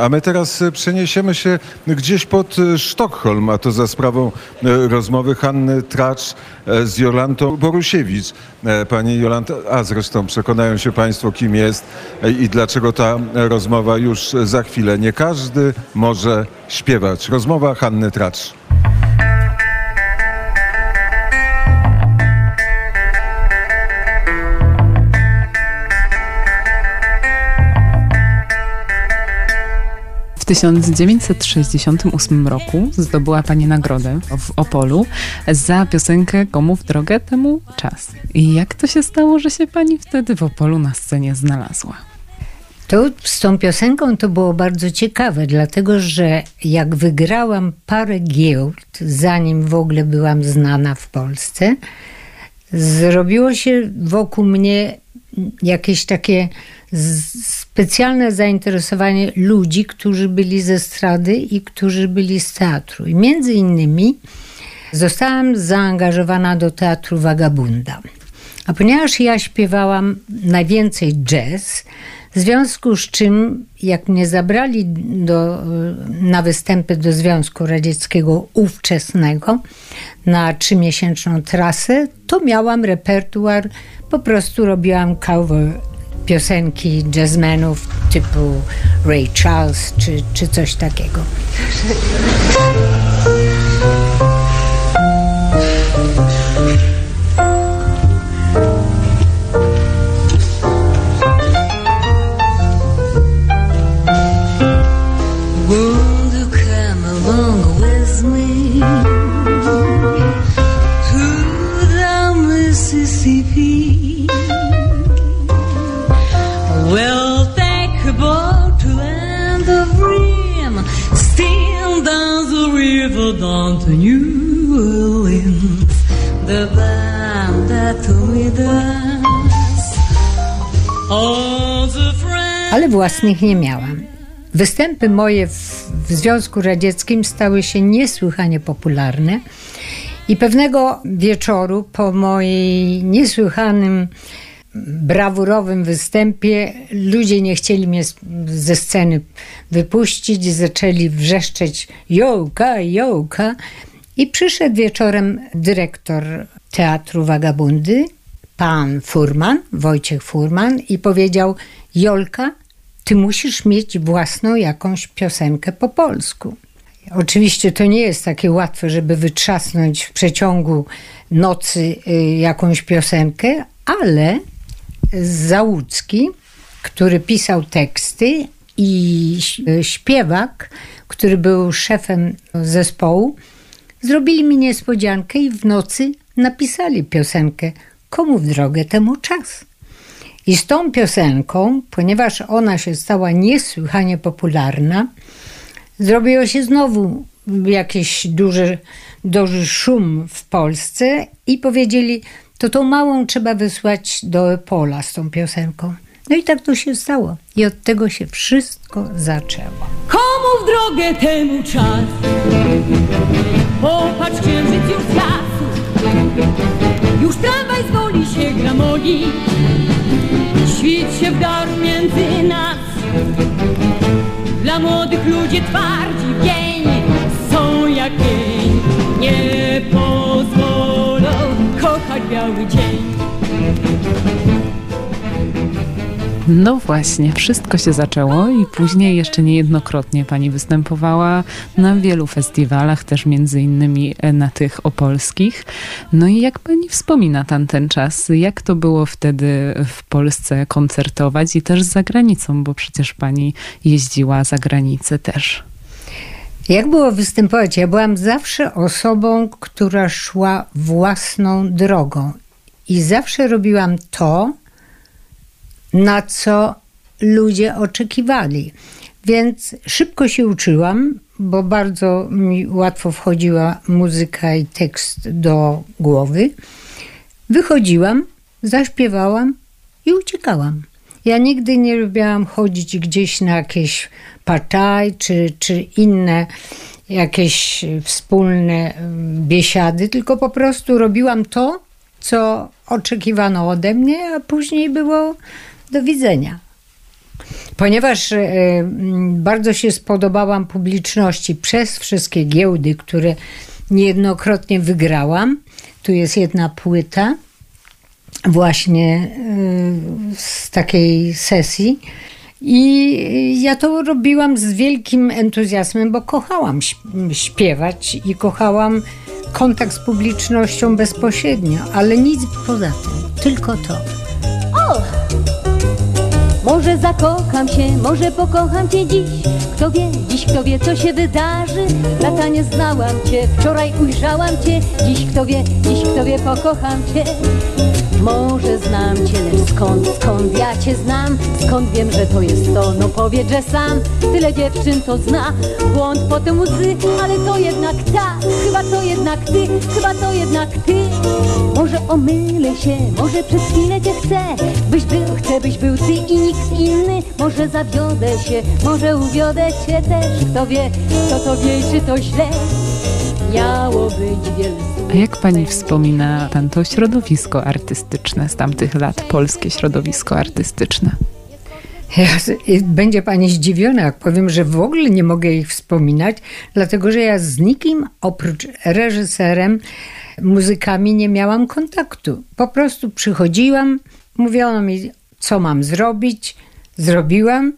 A my teraz e, przeniesiemy się gdzieś pod e, Sztokholm, a to za sprawą e, rozmowy Hanny Tracz z Jolantą Borusiewicz. Pani Jolanta, a zresztą przekonają się Państwo, kim jest i dlaczego ta rozmowa już za chwilę. Nie każdy może śpiewać. Rozmowa Hanny Tracz. 1968 roku zdobyła Pani nagrodę w Opolu za piosenkę Komu w drogę temu czas. I jak to się stało, że się Pani wtedy w Opolu na scenie znalazła? To z tą piosenką to było bardzo ciekawe, dlatego że jak wygrałam parę giełd, zanim w ogóle byłam znana w Polsce, zrobiło się wokół mnie jakieś takie specjalne zainteresowanie ludzi, którzy byli ze strady i którzy byli z teatru. I między innymi zostałam zaangażowana do teatru Vagabunda. A ponieważ ja śpiewałam najwięcej jazz, w związku z czym, jak mnie zabrali do, na występy do Związku Radzieckiego ówczesnego na trzymiesięczną trasę, to miałam repertuar, po prostu robiłam cover piosenki jazzmenów typu Ray Charles czy, czy coś takiego. Własnych nie miałam. Występy moje w, w Związku Radzieckim stały się niesłychanie popularne. I pewnego wieczoru po mojej niesłychanym brawurowym występie ludzie nie chcieli mnie ze sceny wypuścić, zaczęli wrzeszczeć jołka, jołka i przyszedł wieczorem dyrektor Teatru Wagabundy, pan Furman, Wojciech Furman i powiedział Jolka, ty musisz mieć własną jakąś piosenkę po polsku. Oczywiście to nie jest takie łatwe, żeby wytrzasnąć w przeciągu nocy y, jakąś piosenkę, ale Załucki, który pisał teksty i śpiewak, który był szefem zespołu, zrobili mi niespodziankę i w nocy napisali piosenkę Komu w drogę temu czas. I z tą piosenką, ponieważ ona się stała niesłychanie popularna, zrobiło się znowu jakiś duży, duży szum w Polsce i powiedzieli, to tą małą trzeba wysłać do pola z tą piosenką. No i tak to się stało. I od tego się wszystko zaczęło. Komu w drogę temu czas? Popatrz, księżyc już zgasł. Już tramwaj z woli się gramoli. Świt się wdarł między nas. Dla młodych ludzi twardzi pień są jak pień. Nie pozwolą kochać biały dzień. No właśnie, wszystko się zaczęło i później jeszcze niejednokrotnie pani występowała na wielu festiwalach, też między innymi e, na tych opolskich. No i jak pani wspomina tam ten czas? Jak to było wtedy w Polsce koncertować i też za granicą, bo przecież pani jeździła za granicę też. Jak było występować? Ja byłam zawsze osobą, która szła własną drogą i zawsze robiłam to, na co ludzie oczekiwali. Więc szybko się uczyłam, bo bardzo mi łatwo wchodziła muzyka i tekst do głowy. Wychodziłam, zaśpiewałam i uciekałam. Ja nigdy nie lubiłam chodzić gdzieś na jakieś partaj czy, czy inne jakieś wspólne mm, biesiady, tylko po prostu robiłam to, co oczekiwano ode mnie, a później było do widzenia. Ponieważ e, m, bardzo się spodobałam publiczności przez wszystkie giełdy, które niejednokrotnie wygrałam. Tu jest jedna płyta właśnie e, z takiej sesji. I ja to robiłam z wielkim entuzjazmem, bo kochałam śp- śpiewać i kochałam kontakt z publicznością bezpośrednio, ale nic poza tym, tylko to. Może zakocham się, może pokocham cię dziś. Kto wie, dziś kto wie, co się wydarzy. Lata nie znałam cię, wczoraj ujrzałam cię. Dziś kto wie, dziś kto wie, pokocham cię Może znam cię, lecz skąd, skąd ja cię znam? Skąd wiem, że to jest to, no powiedz, że sam. Tyle dziewczyn to zna, błąd potem łzy Ale to jednak tak, chyba to jednak ty Chyba to jednak ty. Może omylę się, może przez chwilę cię chcę. Byś był, chcę byś był ty i nikt inny. Może zawiodę się, może uwiodę cię też. Kto wie, kto to wie, czy to źle Miało być wiele A jak pani wspomina pan to środowisko artystyczne z tamtych lat, polskie środowisko artystyczne? Będzie pani zdziwiona, jak powiem, że w ogóle nie mogę ich wspominać, dlatego że ja z nikim oprócz reżyserem, muzykami nie miałam kontaktu. Po prostu przychodziłam, mówiono mi, co mam zrobić, zrobiłam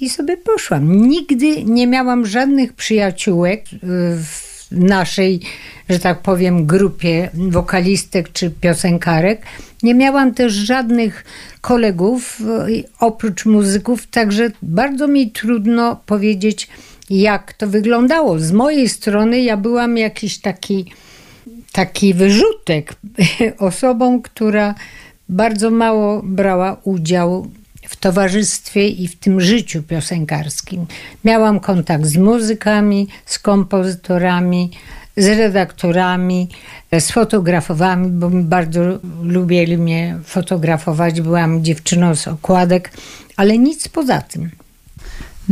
i sobie poszłam. Nigdy nie miałam żadnych przyjaciółek y, w naszej, że tak powiem, grupie wokalistek czy piosenkarek. Nie miałam też żadnych kolegów y, oprócz muzyków, także bardzo mi trudno powiedzieć, jak to wyglądało. Z mojej strony ja byłam jakiś taki, taki wyrzutek osobą, która bardzo mało brała udział w towarzystwie i w tym życiu piosenkarskim. Miałam kontakt z muzykami, z kompozytorami, z redaktorami, z fotografowami, bo bardzo lubili mnie fotografować. Byłam dziewczyną z okładek, ale nic poza tym.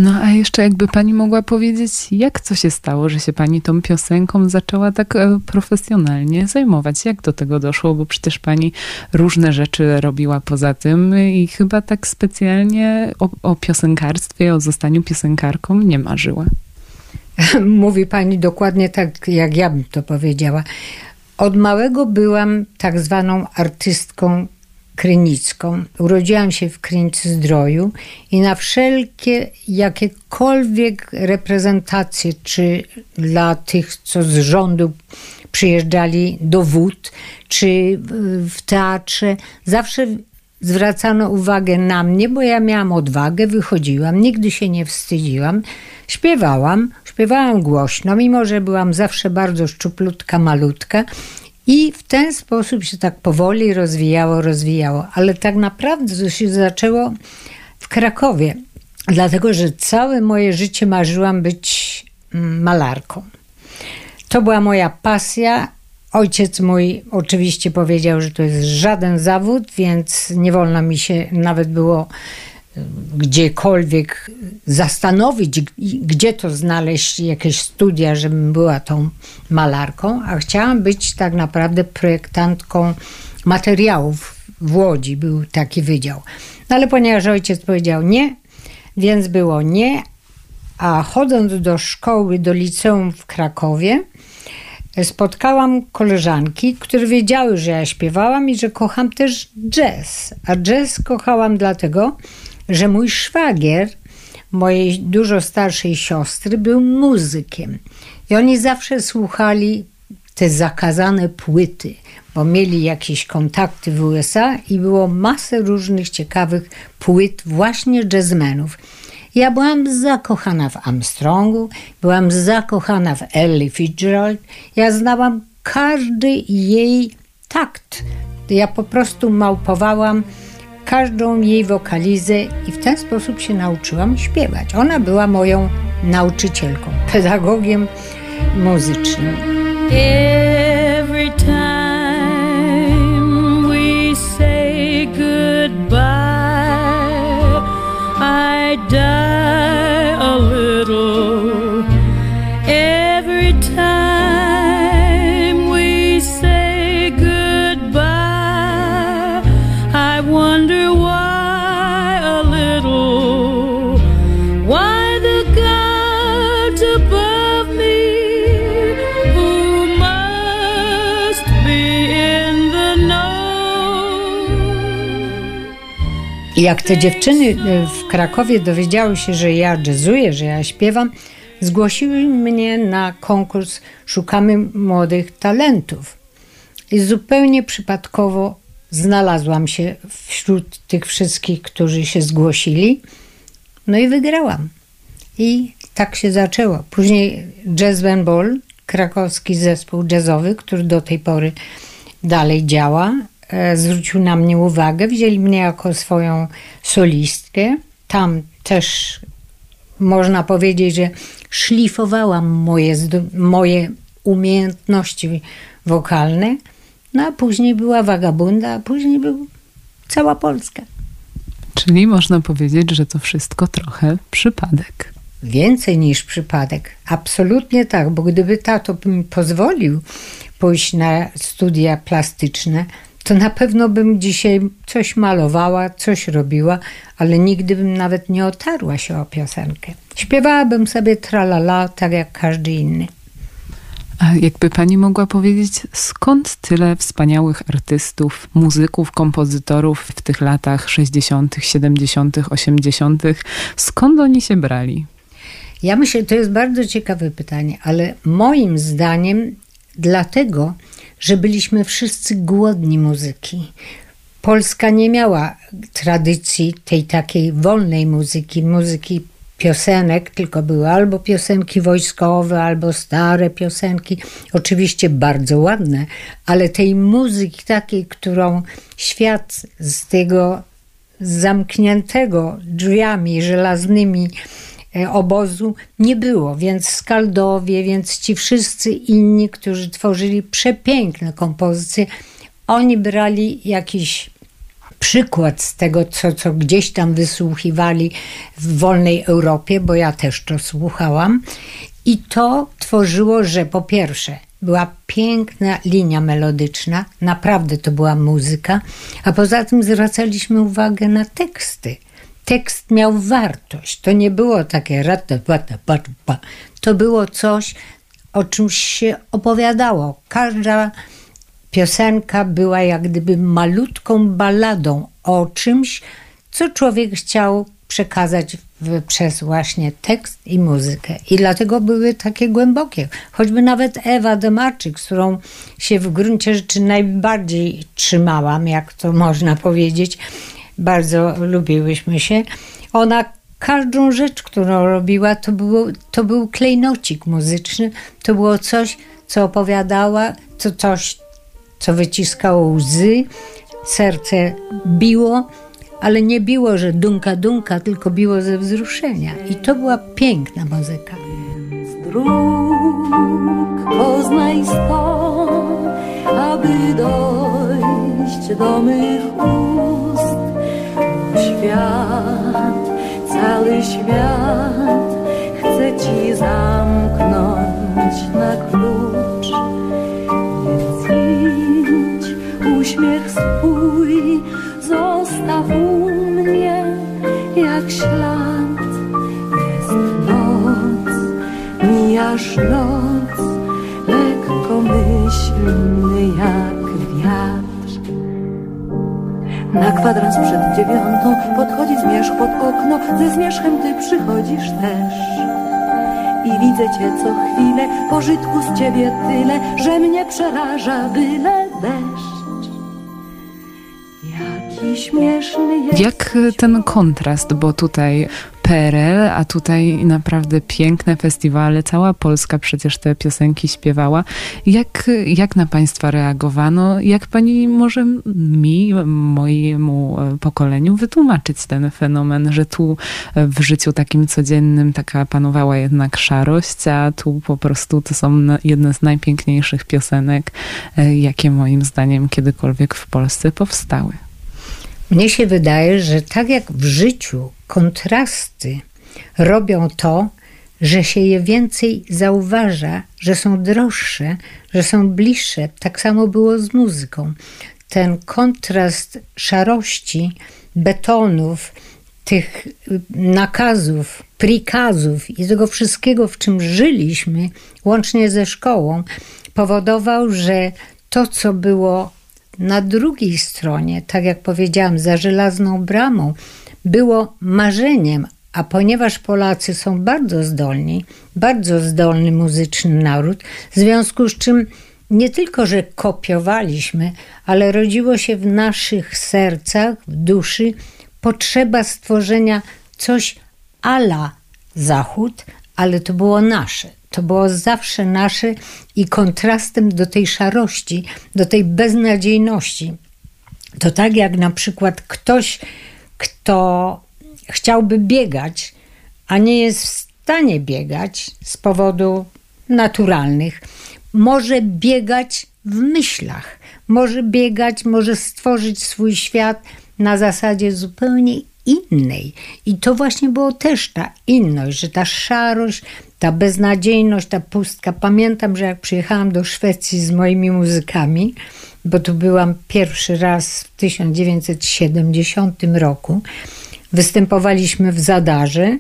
No a jeszcze jakby pani mogła powiedzieć, jak to się stało, że się pani tą piosenką zaczęła tak e, profesjonalnie zajmować? Jak do tego doszło? Bo przecież pani różne rzeczy robiła poza tym i chyba tak specjalnie o, o piosenkarstwie, o zostaniu piosenkarką nie marzyła. Mówi pani dokładnie tak, jak ja bym to powiedziała. Od małego byłam tak zwaną artystką krynicką. Urodziłam się w Krynicy Zdroju i na wszelkie jakiekolwiek reprezentacje, czy dla tych, co z rządu przyjeżdżali do wód, czy w- teatrze, zawsze zwracano uwagę na mnie, bo ja miałam odwagę, wychodziłam, nigdy się nie wstydziłam, śpiewałam, śpiewałam głośno, mimo że byłam zawsze bardzo szczuplutka, malutka. I w ten sposób się tak powoli rozwijało, rozwijało. Ale tak naprawdę to się zaczęło w Krakowie, dlatego że całe moje życie marzyłam być mm, malarką. To była moja pasja. Ojciec mój oczywiście powiedział, że to jest żaden zawód, więc nie wolno mi się nawet było gdziekolwiek zastanowić, gdzie to znaleźć jakieś studia, żebym była tą malarką, a chciałam być tak naprawdę projektantką materiałów w Łodzi, był taki wydział. No ale ponieważ ojciec powiedział nie, więc było nie, a chodząc do szkoły, do liceum w Krakowie, spotkałam koleżanki, które wiedziały, że ja śpiewałam i że kocham też jazz. A jazz kochałam dlatego, że mój szwagier mojej dużo starszej siostry był muzykiem. I oni zawsze słuchali te zakazane płyty, bo mieli jakieś kontakty w USA i było masę różnych ciekawych płyt właśnie jazzmenów. Ja byłam zakochana w Armstrongu, byłam zakochana w Ellie Fitzgerald. Ja znałam każdy jej takt. Ja po prostu małpowałam każdą jej wokalizę i w ten sposób się nauczyłam śpiewać. Ona była moją nauczycielką, pedagogiem muzycznym. Every time we say goodbye, I die I jak te dziewczyny e, w Krakowie dowiedziały się, że ja jazzuję, że ja śpiewam, zgłosiły mnie na konkurs Szukamy Młodych Talentów. I zupełnie przypadkowo znalazłam się wśród tych wszystkich, którzy się zgłosili. No i wygrałam. I tak się zaczęło. Później Jazz Ball, krakowski zespół jazzowy, który do tej pory dalej działa, zwrócił na mnie uwagę, wzięli mnie jako swoją solistkę. Tam też można powiedzieć, że szlifowałam moje, moje umiejętności wokalne. No a później była Wagabunda, a później był cała Polska. Czyli można powiedzieć, że to wszystko trochę przypadek. Więcej niż przypadek. Absolutnie tak, bo gdyby tato mi pozwolił pójść na studia plastyczne, to na pewno bym dzisiaj coś malowała, coś robiła, ale nigdy bym nawet nie otarła się o piosenkę. Śpiewałabym sobie tralala, tak jak każdy inny. A jakby pani mogła powiedzieć, skąd tyle wspaniałych artystów, muzyków, kompozytorów w tych latach 60., 70., 80., skąd oni się brali? Ja myślę, to jest bardzo ciekawe pytanie, ale moim zdaniem dlatego, że byliśmy wszyscy głodni muzyki. Polska nie miała tradycji tej takiej wolnej muzyki, muzyki piosenek, tylko były albo piosenki wojskowe, albo stare piosenki, oczywiście bardzo ładne, ale tej muzyki takiej, którą świat z tego zamkniętego drzwiami żelaznymi obozu nie było, więc Skaldowie, więc ci wszyscy inni, którzy tworzyli przepiękne kompozycje, oni brali jakiś przykład z tego, co, co gdzieś tam wysłuchiwali w wolnej Europie, bo ja też to słuchałam. I to tworzyło, że po pierwsze była piękna linia melodyczna, naprawdę to była muzyka, a poza tym zwracaliśmy uwagę na teksty. Tekst miał wartość. To nie było takie rata, pata, pat, pa. To było coś, o czymś się opowiadało. Każda piosenka była jak gdyby malutką balladą o czymś, co człowiek chciał przekazać w, przez właśnie tekst i muzykę. I dlatego były takie głębokie. Choćby nawet Ewa Demarczyk, z którą się w gruncie rzeczy najbardziej trzymałam, jak to można powiedzieć. Bardzo lubiłyśmy się. Ona każdą rzecz, którą robiła, to, było, to był klejnocik muzyczny. To było coś, co opowiadała, to coś, co wyciskało łzy, serce biło, ale nie biło, że dunka, dunka, tylko biło ze wzruszenia. I to była piękna muzyka. dróg poznaj sto, aby dojść do mych ust. Świat, cały świat chce ci zamknąć na klucz. Więc idź, uśmiech swój zostaw u mnie jak ślad. Jest noc, mijasz noc, Na kwadrans przed dziewiątą podchodzi zmierzch pod okno, ze zmierzchem ty przychodzisz też. I widzę cię co chwilę, pożytku z ciebie tyle, że mnie przeraża byle deszcz. Jaki śmieszny jest Jak ten kontrast, bo tutaj PRL, a tutaj naprawdę piękne festiwale, cała Polska przecież te piosenki śpiewała. Jak, jak na Państwa reagowano? Jak Pani może mi, mojemu pokoleniu wytłumaczyć ten fenomen, że tu w życiu takim codziennym taka panowała jednak szarość, a tu po prostu to są jedne z najpiękniejszych piosenek, e, jakie moim zdaniem kiedykolwiek w Polsce powstały. Mnie się wydaje, że tak jak w życiu kontrasty robią to, że się je więcej zauważa, że są droższe, że są bliższe. Tak samo było z muzyką. Ten kontrast szarości, betonów, tych nakazów, prikazów i tego wszystkiego, w czym żyliśmy, łącznie ze szkołą, powodował, że to, co było na drugiej stronie, tak jak powiedziałam, za żelazną bramą, było marzeniem, a ponieważ Polacy są bardzo zdolni, bardzo zdolny muzyczny naród, w związku z czym nie tylko, że kopiowaliśmy, ale rodziło się w naszych sercach, w duszy potrzeba stworzenia coś ala Zachód, ale to było nasze. To było zawsze nasze i kontrastem do tej szarości, do tej beznadziejności. To tak jak na przykład ktoś, kto chciałby biegać, a nie jest w stanie biegać z powodu naturalnych, może biegać w myślach, może biegać, może stworzyć swój świat na zasadzie zupełnie innej. I to właśnie było też ta inność, że ta szarość, ta beznadziejność, ta pustka. Pamiętam, że jak przyjechałam do Szwecji z moimi muzykami, bo tu byłam pierwszy raz w 1970 roku, występowaliśmy w Zadarze,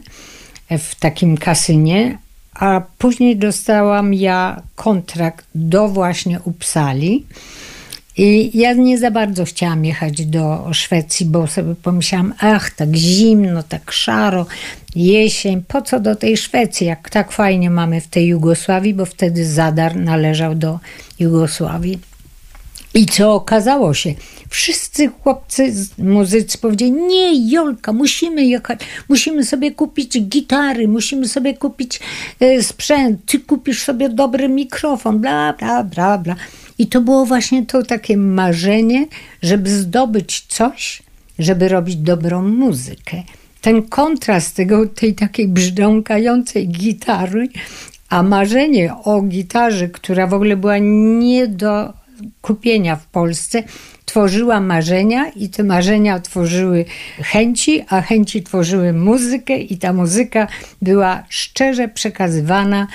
w takim kasynie, a później dostałam ja kontrakt do właśnie Uppsali. I ja nie za bardzo chciałam jechać do Szwecji, bo sobie pomyślałam, ach, tak zimno, tak szaro, jesień, po co do tej Szwecji, jak tak fajnie mamy w tej Jugosławii, bo wtedy Zadar należał do Jugosławii. I co okazało się? Wszyscy chłopcy, muzycy powiedzieli, nie Jolka, musimy jechać, musimy sobie kupić gitary, musimy sobie kupić e, sprzęt, ty kupisz sobie dobry mikrofon, bla, bla, bla, bla. I to było właśnie to takie marzenie, żeby zdobyć coś, żeby robić dobrą muzykę. Ten kontrast tego, tej takiej brzdąkającej gitary, a marzenie o gitarze, która w ogóle była nie do kupienia w Polsce, tworzyła marzenia i te marzenia tworzyły chęci, a chęci tworzyły muzykę i ta muzyka była szczerze przekazywana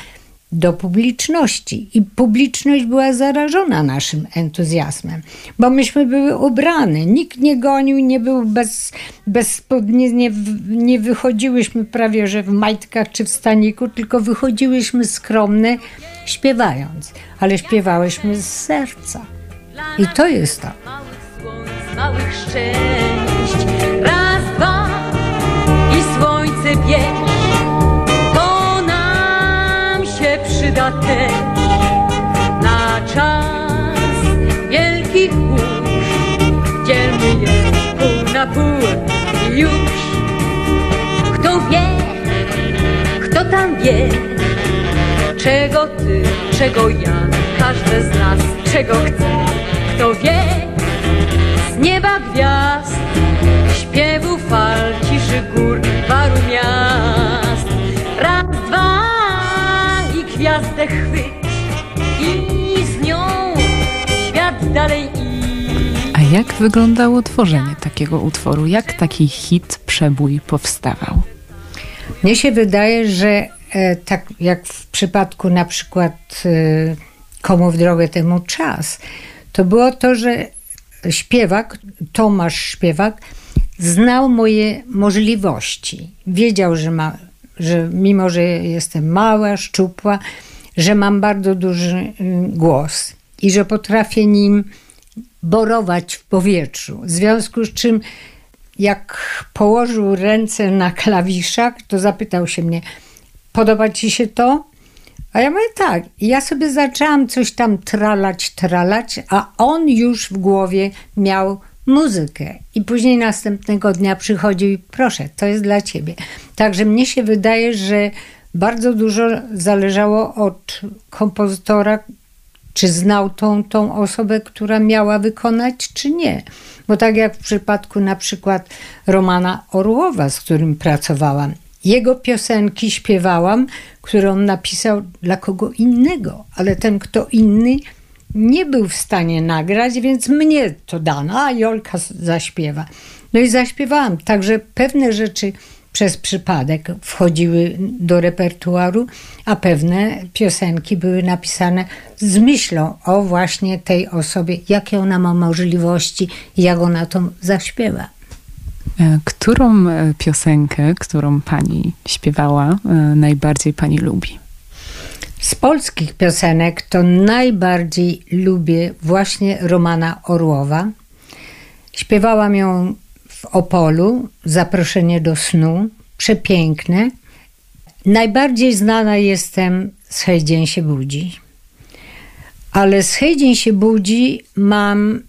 do publiczności i publiczność była zarażona naszym entuzjazmem, bo myśmy były ubrane, nikt nie gonił, nie był bez, bez nie, nie, wychodziłyśmy prawie, że w majtkach czy w staniku, tylko wychodziłyśmy skromne, śpiewając, ale śpiewałyśmy z serca. I to jest to. Małych szczęść. Raz, dwa i słońce bierz. Na czas wielkich burz. Dzielmy je pół na pół już. Kto wie, kto tam wie, czego ty, czego ja, każde z nas, czego chce. Kto wie, i z nią świat dalej. A jak wyglądało tworzenie takiego utworu? Jak taki hit, przebój powstawał? Mnie się wydaje, że e, tak jak w przypadku na przykład e, Komu w drogę temu czas, to było to, że śpiewak, Tomasz Śpiewak, znał moje możliwości. Wiedział, że, ma, że mimo, że jestem mała, szczupła, że mam bardzo duży y, głos i że potrafię nim borować w powietrzu. W związku z czym, jak położył ręce na klawiszach, to zapytał się mnie: Podoba ci się to? A ja mówię tak. Ja sobie zaczęłam coś tam tralać, tralać, a on już w głowie miał muzykę. I później następnego dnia przychodził i proszę, to jest dla ciebie. Także mnie się wydaje, że bardzo dużo zależało od kompozytora, czy znał tą, tą osobę, która miała wykonać, czy nie. Bo tak jak w przypadku na przykład Romana Orłowa, z którym pracowałam, jego piosenki śpiewałam, które on napisał dla kogo innego, ale ten kto inny nie był w stanie nagrać, więc mnie to dano, a Jolka zaśpiewa. No i zaśpiewałam. Także pewne rzeczy przez przypadek wchodziły do repertuaru, a pewne piosenki były napisane z myślą o właśnie tej osobie, jakie ona ma możliwości, jak ona to zaśpiewa. E, którą e, piosenkę, którą pani śpiewała, e, najbardziej pani lubi? Z polskich piosenek to najbardziej lubię właśnie Romana Orłowa. Śpiewałam ją w Opolu, Zaproszenie do snu, przepiękne. Najbardziej znana jestem z Hej Dzień się budzi. Ale z Hej Dzień się budzi mam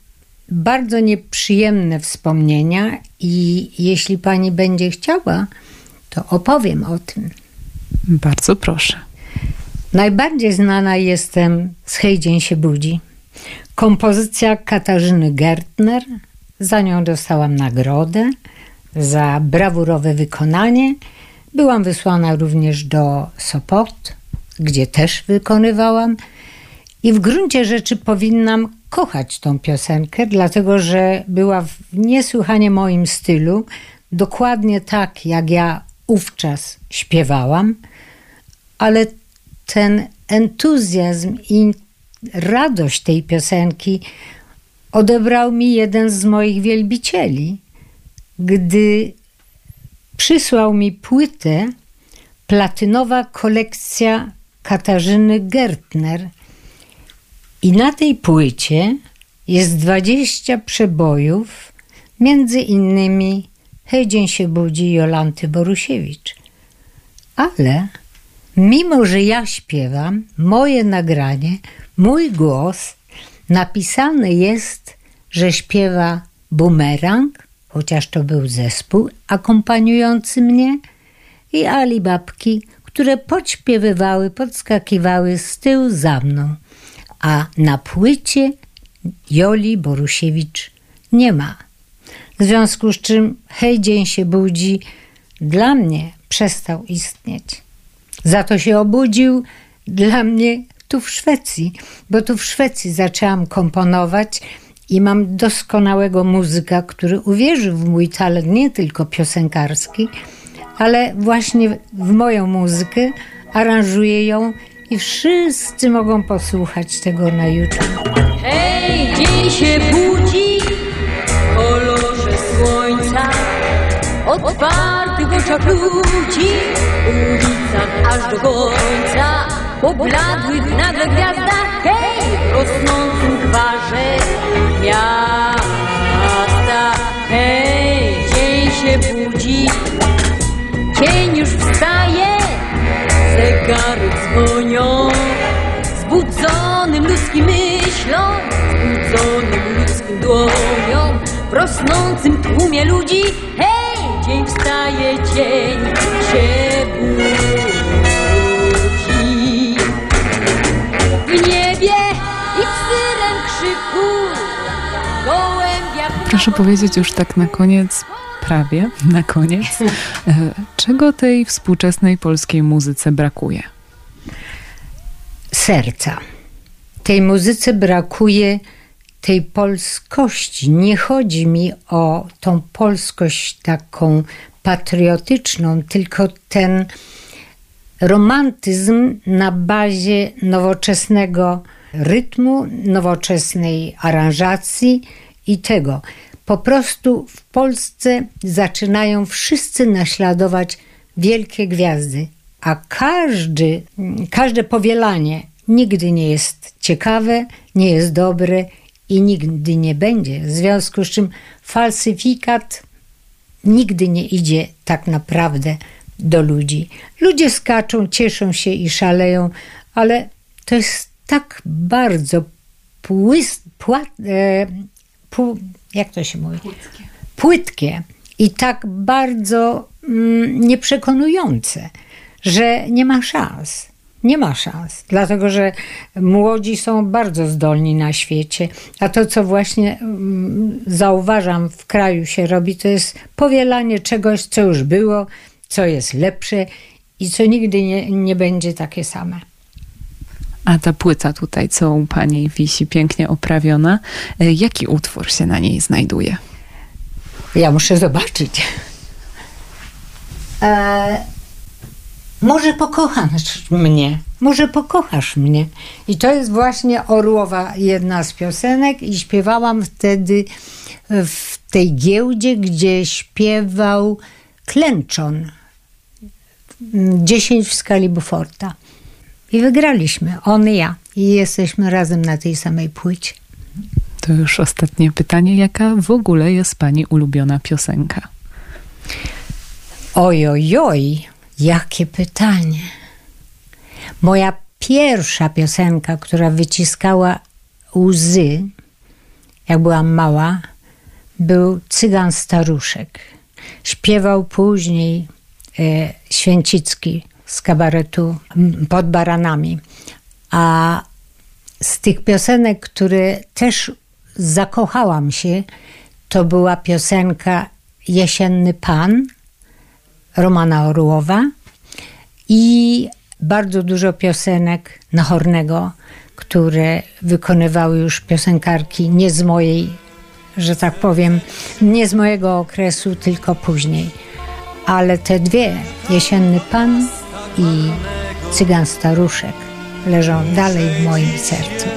bardzo nieprzyjemne wspomnienia i jeśli pani będzie chciała, to opowiem o tym. Bardzo proszę. Najbardziej znana jestem z Hej Dzień się budzi. Kompozycja Katarzyny Gertner. Za nią dostałam nagrodę za brawurowe wykonanie. Byłam wysłana również do Sopot, gdzie też wykonywałam. I w gruncie rzeczy powinnam kochać tą piosenkę, dlatego że była w niesłychanie moim stylu, dokładnie tak, jak ja wówczas śpiewałam, ale ten entuzjazm i radość tej piosenki odebrał mi jeden z moich wielbicieli, gdy przysłał mi płytę platynowa kolekcja Katarzyny Gertner. I na tej płycie jest 20 przebojów, między innymi Hej dzień się budzi Jolanty Borusiewicz. Ale mimo, że ja śpiewam, moje nagranie, mój głos, napisane jest, że śpiewa bumerang, chociaż to był zespół akompaniujący mnie, i Ali Babki, które podśpiewywały, podskakiwały z tyłu za mną. A na płycie Joli Borusiewicz nie ma. W związku z czym Hej Dzień się budzi dla mnie przestał istnieć. Za to się obudził dla mnie tu w Szwecji, bo tu w Szwecji zaczęłam komponować i mam doskonałego muzyka, który uwierzył w mój talent nie tylko piosenkarski, ale właśnie w moją muzykę, aranżuje ją i wszyscy mogą posłuchać tego na YouTube. Hej, dzień się budzi w kolorze słońca, oczach ludzi, ulicach aż do końca, po bladłych nagle gwiazdach, hej, w rosnącym gwarze miasta. Hej, dzień się budzi, cień już wstaje, zegary dzwonią, zbudzonym ludzkim myślą, zbudzonym ludzkim dłonią, w rosnącym tłumie ludzi, hej, dzień wstaje, dzień się budzi. W niebie i w syrem krzyku, gołębia Proszę powiedzieć już tak na koniec, prawie na koniec, e, czego tej współczesnej polskiej muzyce brakuje? serca. Tej muzyce brakuje tej polskości. Nie chodzi mi o tą polskość taką patriotyczną, tylko ten romantyzm na bazie nowoczesnego rytmu, nowoczesnej aranżacji i tego. Po prostu w Polsce zaczynają wszyscy naśladować wielkie gwiazdy, a każdy, każde powielanie nigdy nie jest ciekawe, nie jest dobre i nigdy nie będzie. W związku z czym falsyfikat nigdy nie idzie tak naprawdę do ludzi. Ludzie skaczą, cieszą się i szaleją, ale to jest tak bardzo płys, płat, e, pu, jak to się mówi? Płytkie. Płytkie i tak bardzo mm, nieprzekonujące, że nie ma szans. Nie ma szans, dlatego że młodzi są bardzo zdolni na świecie, a to, co właśnie mm, zauważam w kraju się robi, to jest powielanie czegoś, co już było, co jest lepsze i co nigdy nie, nie będzie takie same. A ta płyta tutaj, co u pani wisi, pięknie oprawiona, e, jaki utwór się na niej znajduje? Ja muszę zobaczyć. E, może pokochasz mnie, może pokochasz mnie. I to jest właśnie Orłowa jedna z piosenek i śpiewałam wtedy w tej giełdzie, gdzie śpiewał Klęczon. 10 w skali Buforta. I wygraliśmy, on i ja. I jesteśmy razem na tej samej płycie. To już ostatnie pytanie. Jaka w ogóle jest pani ulubiona piosenka? Oj, oj, oj, jakie pytanie. Moja pierwsza piosenka, która wyciskała łzy, jak byłam mała, był Cygan Staruszek. Śpiewał później e, Święcicki z kabaretu Pod Baranami. A z tych piosenek, które też zakochałam się, to była piosenka Jesienny Pan Romana Orłowa i bardzo dużo piosenek Nachornego, które wykonywały już piosenkarki nie z mojej, że tak powiem, nie z mojego okresu, tylko później. Ale te dwie, Jesienny Pan i Cygan Staruszek, leżą dalej w moim sercu.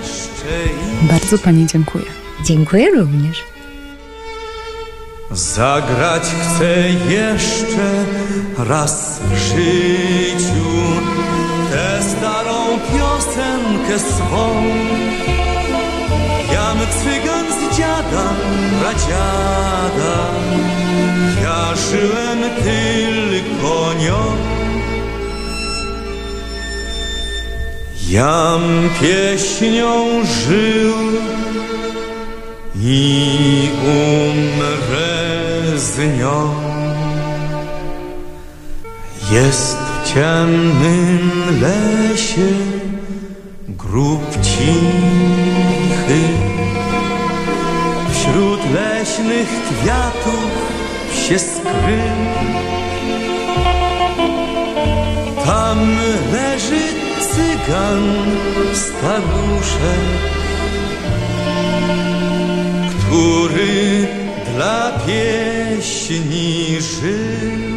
Bardzo pani dziękuję. Dziękuję również. Zagrać chcę jeszcze raz w życiu tę starą piosenkę swą. Jam cygan z dziada, pradziada, ja żyłem tylko nią. Jam pieśnią żył i umrę z nią. Jest w ciemnym lesie grób cichy. Wśród leśnych kwiatów się skrył. Tam leży cygan staruszek który dla pieśni żył.